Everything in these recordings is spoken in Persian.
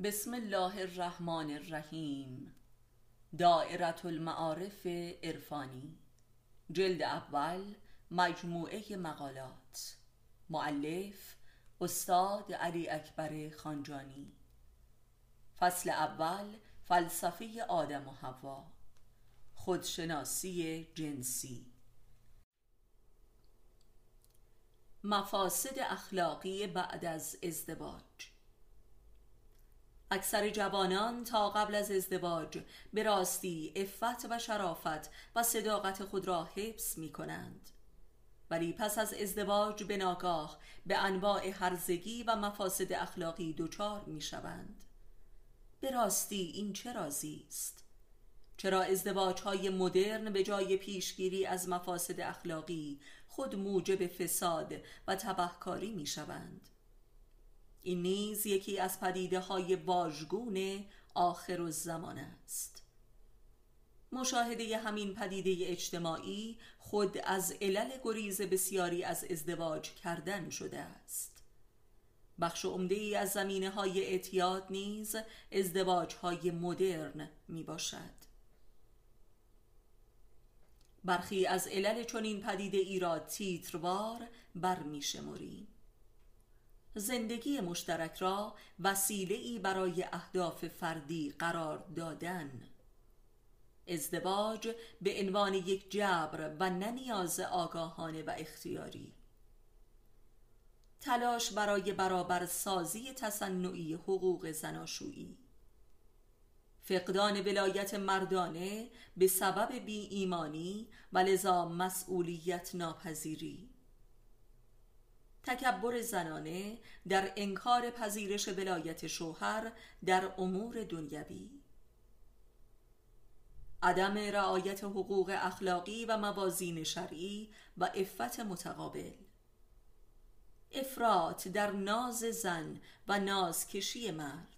بسم الله الرحمن الرحیم. دائرة المعارف عرفانی. جلد اول مجموعه مقالات. معلف استاد علی اکبر خانجانی. فصل اول فلسفه آدم و حوا. خودشناسی جنسی. مفاسد اخلاقی بعد از ازدواج. اکثر جوانان تا قبل از ازدواج به راستی افت و شرافت و صداقت خود را حفظ می کنند ولی پس از ازدواج به ناگاه به انواع هرزگی و مفاسد اخلاقی دچار می شوند به راستی این چه رازی است؟ چرا ازدواج های مدرن به جای پیشگیری از مفاسد اخلاقی خود موجب فساد و تبهکاری می شوند این نیز یکی از پدیده های واژگون آخر الزمان است. مشاهده همین پدیده اجتماعی خود از علل گریز بسیاری از ازدواج کردن شده است. بخش عمده ای از زمینه های اعتیاد نیز ازدواج های مدرن می باشد برخی از علل چنین پدیده ای را تیتروار برمی شمریم زندگی مشترک را وسیله ای برای اهداف فردی قرار دادن. ازدواج به عنوان یک جبر و نه نیاز آگاهانه و اختیاری. تلاش برای برابر سازی تصنعی حقوق زناشویی. فقدان ولایت مردانه به سبب بی ایمانی و لذا مسئولیت ناپذیری. تکبر زنانه در انکار پذیرش ولایت شوهر در امور دنیوی. عدم رعایت حقوق اخلاقی و موازین شرعی و افت متقابل. افراط در ناز زن و نازکشی مرد.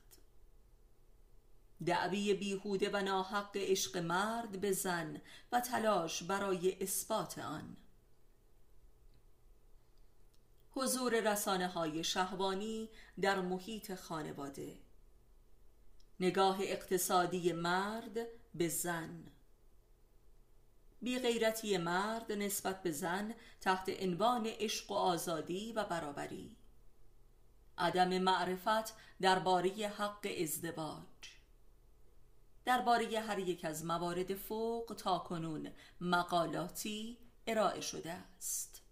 دعوی بیهوده و ناحق عشق مرد به زن و تلاش برای اثبات آن. حضور رسانه های شهوانی در محیط خانواده. نگاه اقتصادی مرد به زن. بیغیرتی مرد نسبت به زن تحت عنوان عشق و آزادی و برابری. عدم معرفت درباره حق ازدواج. درباره هر یک از موارد فوق تا کنون مقالاتی ارائه شده است.